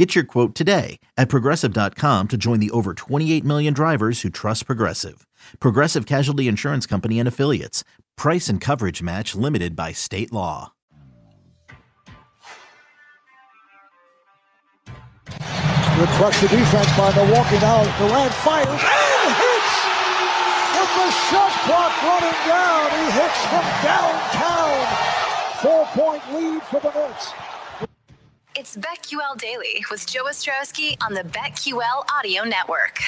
Get your quote today at progressive.com to join the over 28 million drivers who trust Progressive. Progressive Casualty Insurance Company and Affiliates. Price and coverage match limited by state law. Good pressure defense by Milwaukee now. Durant fires and hits! With the shot clock running down, he hits from downtown. Four-point lead for the Nets. It's BetQL Daily with Joe Ostrowski on the BetQL Audio Network.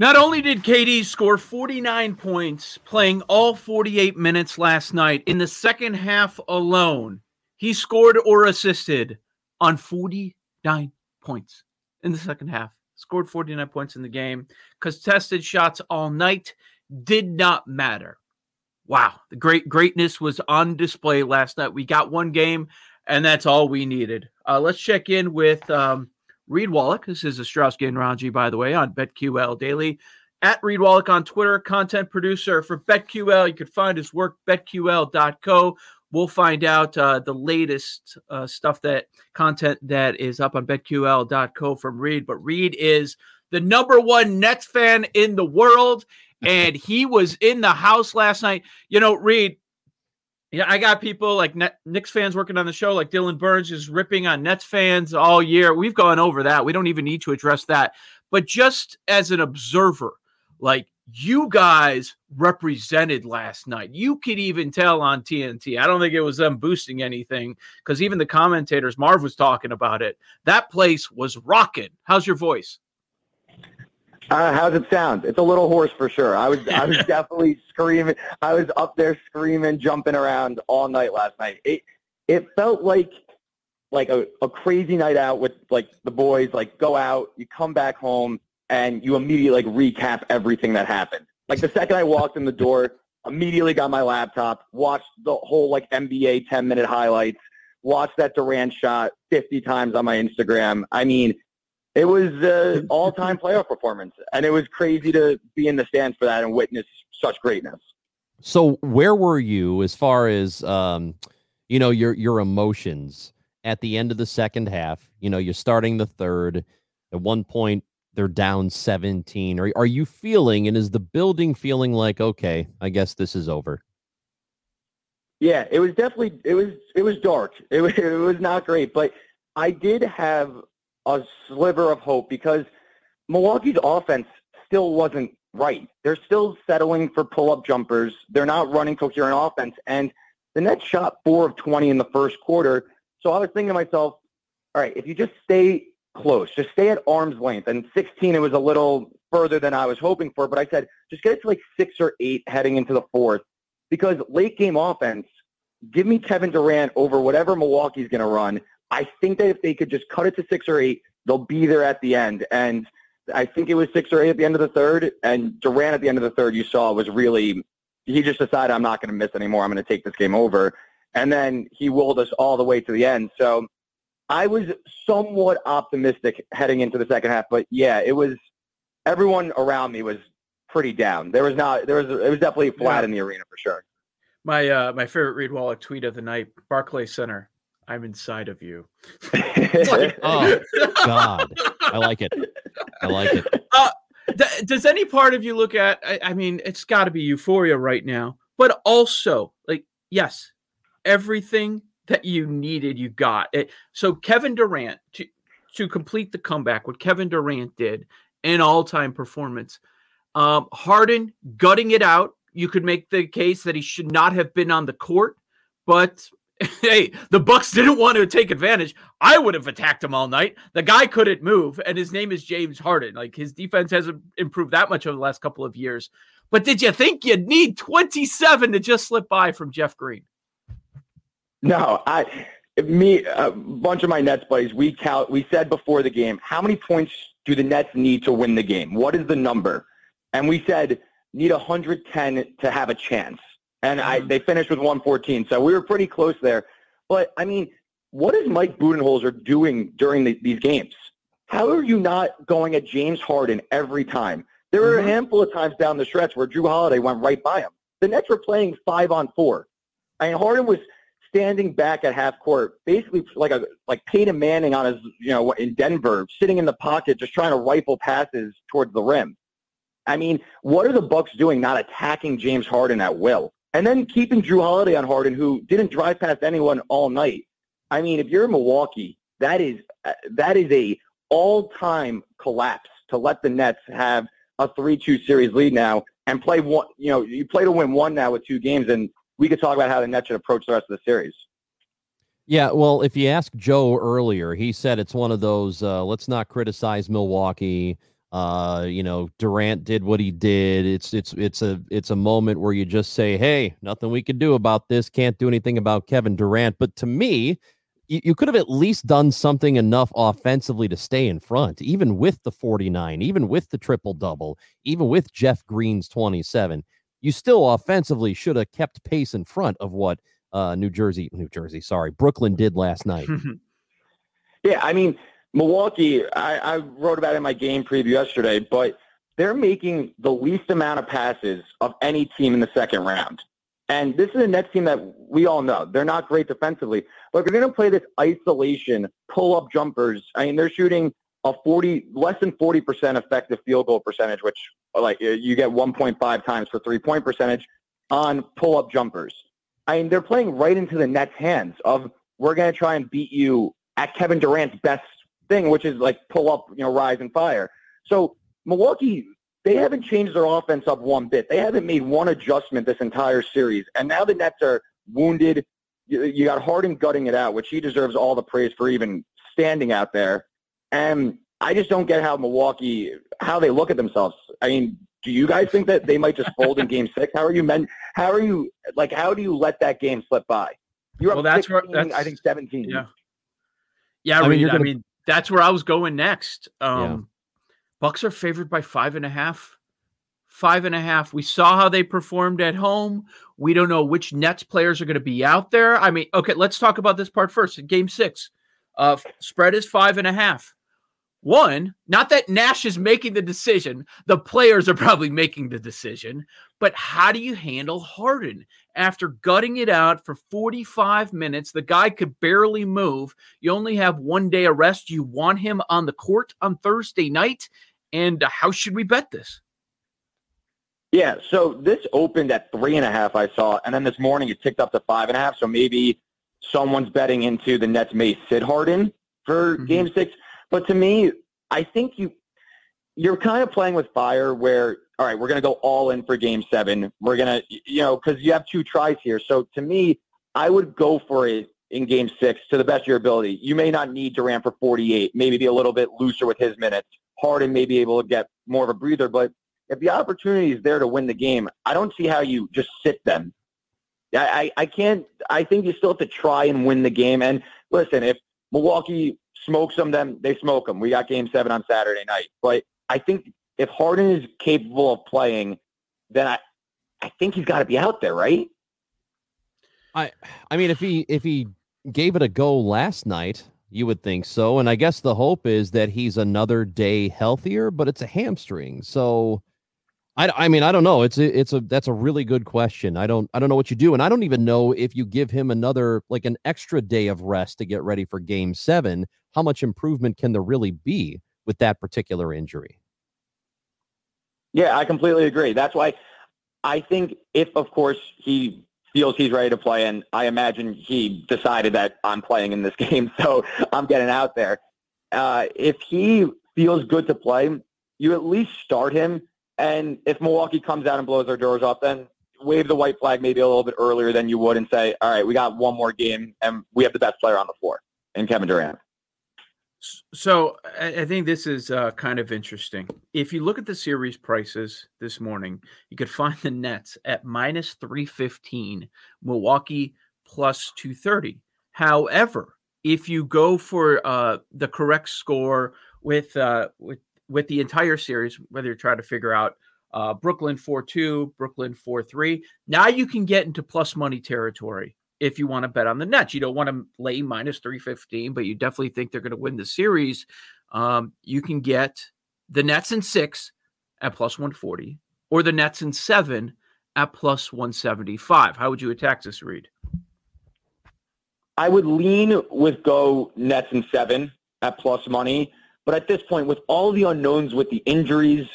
Not only did KD score 49 points playing all 48 minutes last night, in the second half alone, he scored or assisted on 49 points in the second half. Scored 49 points in the game. Cuz contested shots all night did not matter. Wow, the great greatness was on display last night. We got one game, and that's all we needed. Uh, let's check in with um, Reed Wallach. This is Ostrowski and Ranji, by the way, on BetQL Daily. At Reed Wallach on Twitter, content producer for BetQL. You can find his work, betql.co. We'll find out uh, the latest uh, stuff that content that is up on betql.co from Reed. But Reed is the number one Nets fan in the world, and he was in the house last night. You know, Reed, yeah, I got people like Net- Knicks fans working on the show, like Dylan Burns is ripping on Nets fans all year. We've gone over that. We don't even need to address that. But just as an observer, like you guys represented last night. You could even tell on TNT. I don't think it was them boosting anything because even the commentators, Marv was talking about it. That place was rocking. How's your voice? Uh, how's it sound? It's a little hoarse for sure. I was I was definitely screaming. I was up there screaming, jumping around all night last night. It it felt like like a, a crazy night out with like the boys. Like go out, you come back home, and you immediately like recap everything that happened. Like the second I walked in the door, immediately got my laptop, watched the whole like NBA 10 minute highlights, watched that Durant shot 50 times on my Instagram. I mean, it was an all-time playoff performance, and it was crazy to be in the stands for that and witness such greatness. So, where were you as far as um, you know your your emotions at the end of the second half? You know, you're starting the third. At one point, they're down 17. Are are you feeling, and is the building feeling like, okay, I guess this is over? Yeah, it was definitely it was it was dark. It was it was not great, but I did have a sliver of hope because Milwaukee's offense still wasn't right. They're still settling for pull-up jumpers. They're not running coherent offense. And the Nets shot four of 20 in the first quarter. So I was thinking to myself, all right, if you just stay close, just stay at arm's length. And 16, it was a little further than I was hoping for. But I said, just get it to like six or eight heading into the fourth. Because late game offense, give me Kevin Durant over whatever Milwaukee's going to run. I think that if they could just cut it to six or eight, they'll be there at the end. And I think it was six or eight at the end of the third. And Durant at the end of the third, you saw was really, he just decided, I'm not going to miss anymore. I'm going to take this game over. And then he willed us all the way to the end. So I was somewhat optimistic heading into the second half. But yeah, it was, everyone around me was pretty down. There was not, there was, it was definitely flat yeah. in the arena for sure. My, uh, my favorite Reed Wallach tweet of the night, Barclay Center. I'm inside of you. like, oh God, I like it. I like it. Uh, th- does any part of you look at? I, I mean, it's got to be euphoria right now, but also like, yes, everything that you needed, you got it. So Kevin Durant to to complete the comeback, what Kevin Durant did, an all-time performance. Um, Harden gutting it out. You could make the case that he should not have been on the court, but hey, the Bucks didn't want to take advantage. I would have attacked him all night. The guy couldn't move, and his name is James Harden. Like his defense hasn't improved that much over the last couple of years. But did you think you'd need 27 to just slip by from Jeff Green? No, I me a bunch of my Nets buddies, we count we said before the game, how many points do the Nets need to win the game? What is the number? And we said need 110 to have a chance. And I, Mhm. they finished with 114. So we were pretty close there. But, I mean, what is Mike Budenholzer doing during the, these games? How are you not going at James Harden every time? There were Mhm. a handful of times down the stretch where Jrue Holiday went right by him. The Nets were playing five on four. I mean, Harden was standing back at half court, basically like a like Peyton Manning on his, you know, in Denver, sitting in the pocket, just trying to rifle passes towards the rim. I mean, what are the Bucks doing not attacking James Harden at will? And then keeping Jrue Holiday on Harden, who didn't drive past anyone all night. I mean, if you're in Milwaukee, that is uh, that is a all-time collapse to let the Nets have a 3-2 series lead now and play one. You know, you play to win one now with two games, and we could talk about how the Nets should approach the rest of the series. Yeah, well, if you ask Joe earlier, he said it's one of those uh, let's not criticize Milwaukee. Uh, you know, Durant did what he did. It's it's it's a it's a moment where you just say, "Hey, nothing we can do about this. Can't do anything about Kevin Durant." But to me, you, you could have at least done something enough offensively to stay in front, even with the 49, even with the triple double, even with Jeff Green's 27. You still offensively should have kept pace in front of what uh, New Jersey, New Jersey, sorry, Brooklyn did last night. Yeah, I mean, Milwaukee, I, I wrote about it in my game preview yesterday, but they're making the least amount of passes of any team in the second round. And this is a Nets team that we all know. They're not great defensively, but they're going to play this isolation, pull-up jumpers. I mean, they're shooting a 40, less than 40% effective field goal percentage, which like uh, you get 1.5 times for three-point percentage on pull-up jumpers. I mean, they're playing right into the Nets' hands of we're going to try and beat you at Kevin Durant's best thing, which is like pull up, you know, rise and fire. So Milwaukee, they haven't changed their offense up one bit. They haven't made one adjustment this entire series. And now the Nets are wounded. You, you got Harden gutting it out, which he deserves all the praise for even standing out there. And I just don't get how Milwaukee, how they look at themselves. I mean, do you guys think that they might just fold in game six? How are you men? How are you like? How do you let that game slip by? You're Well, up that's where- 16, I think 17. Yeah. Yeah, I mean, Reed, you're I mean, that's where I was going next. Um, Yeah. Bucks are favored by five and a half. Five and a half. We saw how they performed at home. We don't know which Nets players are going to be out there. I mean, okay, let's talk about this part first. Game six, uh, spread is five and a half. One, not that Nash is making the decision. The players are probably making the decision. But how do you handle Harden after gutting it out for 45 minutes? The guy could barely move. You only have one day of rest. You want him on the court on Thursday night. And how should we bet this? Yeah, so this opened at three and a half, I saw, and then this morning it ticked up to five and a half. So maybe someone's betting into the Nets may sit Harden for Mhm. Game Six. But to me, I think you you're kind of playing with fire. Where all right, we're going to go all in for Game Seven. We're gonna, you know, because you have two tries here. So to me, I would go for it in Game Six to the best of your ability. You may not need Durant for 48. Maybe be a little bit looser with his minutes. Harden may be able to get more of a breather, but if the opportunity is there to win the game, I don't see how you just sit them. I, I, I can't. I think you still have to try and win the game. And listen, if Milwaukee smokes them, then they smoke them. We got Game Seven on Saturday night. But I think if Harden is capable of playing, then I, I think he's got to be out there, right? I I mean if he if he gave it a go last night, you would think so. And I guess the hope is that he's another day healthier, but it's a hamstring. So I, I mean I don't know. It's a, it's a that's a really good question. I don't I don't know what you do, and I don't even know if you give him another like an extra day of rest to get ready for Game Seven. How much improvement can there really be with that particular injury? Yeah, I completely agree. That's why I think if, of course, he feels he's ready to play, and I imagine he decided that I'm playing in this game, so I'm getting out there. Uh, if he feels good to play, you at least start him. And if Milwaukee comes out and blows their doors off, then wave the white flag maybe a little bit earlier than you would and say, all right, we got one more game, and we have the best player on the floor in Kevin Durant. So I think this is uh, kind of interesting. If you look at the series prices this morning, you could find the Nets at minus 315, Milwaukee plus 230. However, if you go for uh, the correct score with uh, with with the entire series, whether you're trying to figure out uh, Brooklyn 4 2, Brooklyn 4 3. Now you can get into plus money territory if you want to bet on the Nets. You don't want to lay minus 315, but you definitely think they're going to win the series. Um, you can get the Nets in six at plus 140 or the Nets in seven at plus 175. How would you attack this, Reed? I would lean with go Nets in seven at plus money. But at this point, with all the unknowns with the injuries,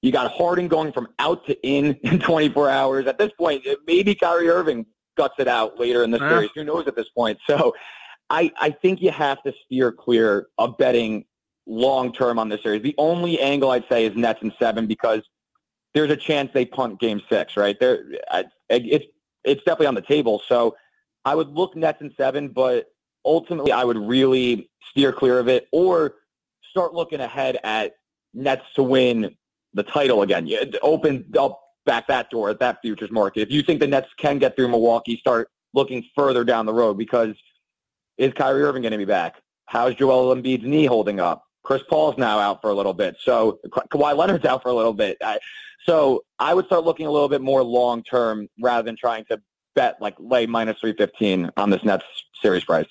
you got Harden going from out to in in 24 hours. At this point, maybe Kyrie Irving guts it out later in the series. Who knows at this point? So I, I think you have to steer clear of betting long term on this series. The only angle I'd say is Nets and seven because there's a chance they punt game six, right? There, it's it's definitely on the table. So I would look Nets and seven, but ultimately I would really steer clear of it or start looking ahead at Nets to win the title again. You open up back that door at that futures market. If you think the Nets can get through Milwaukee, start looking further down the road because is Kyrie Irving going to be back? How's Joel Embiid's knee holding up? Chris Paul's now out for a little bit. So Ka- Kawhi Leonard's out for a little bit. I, so I would start looking a little bit more long term rather than trying to bet like lay minus 315 on this Nets series price.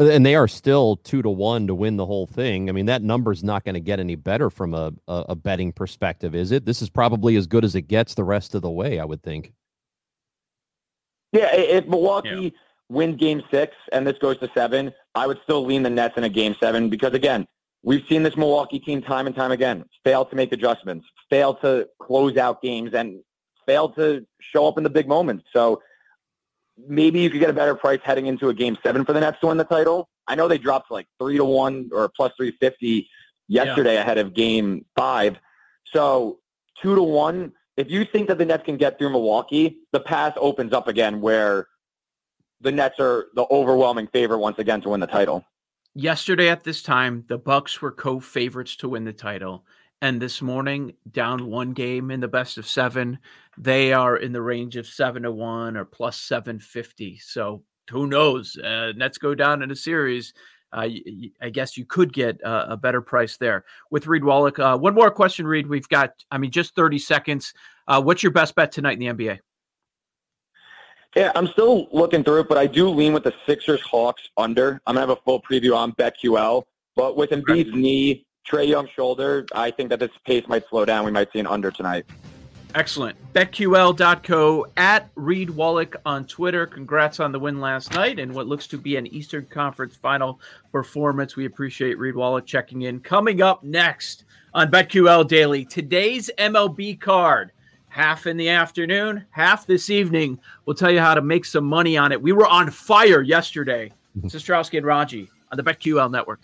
Uh, and they are still two to one to win the whole thing. I mean, that number's not going to get any better from a, a, a, betting perspective, is it? This is probably as good as it gets the rest of the way, I would think. Yeah, if Milwaukee yeah. wins game six and this goes to seven, I would still lean the Nets in a game seven because, again, we've seen this Milwaukee team time and time again fail to make adjustments, fail to close out games, and fail to show up in the big moments. So maybe you could get a better price heading into a game seven for the Nets to win the title. I know they dropped like three to one or plus 350 yesterday yeah. ahead of game five. So two to one. If you think that the Nets can get through Milwaukee, the path opens up again where the Nets are the overwhelming favorite once again to win the title. Yesterday at this time, the Bucks were co-favorites to win the title. And this morning, down one game in the best of seven, they are in the range of seven to one or plus 750. So who knows? Uh, Nets go down in a series. Uh, I guess you could get a, a better price there with Reed Wallach. Uh, one more question, Reed. We've got, I mean, just 30 seconds. Uh, what's your best bet tonight in the NBA? Yeah, I'm still looking through it, but I do lean with the Sixers Hawks under. I'm gonna have a full preview on BetQL, but with Embiid's knee Trae Young shoulder, I think that this pace might slow down. We might see an under tonight. Excellent. BetQL.co at Reed Wallach on Twitter. Congrats on the win last night and what looks to be an Eastern Conference final performance. We appreciate Reed Wallach checking in. Coming up next on BetQL Daily, today's MLB card. Half in the afternoon, half this evening. We'll tell you how to make some money on it. We were on fire yesterday. Ostrowski and Ranji on the BetQL network.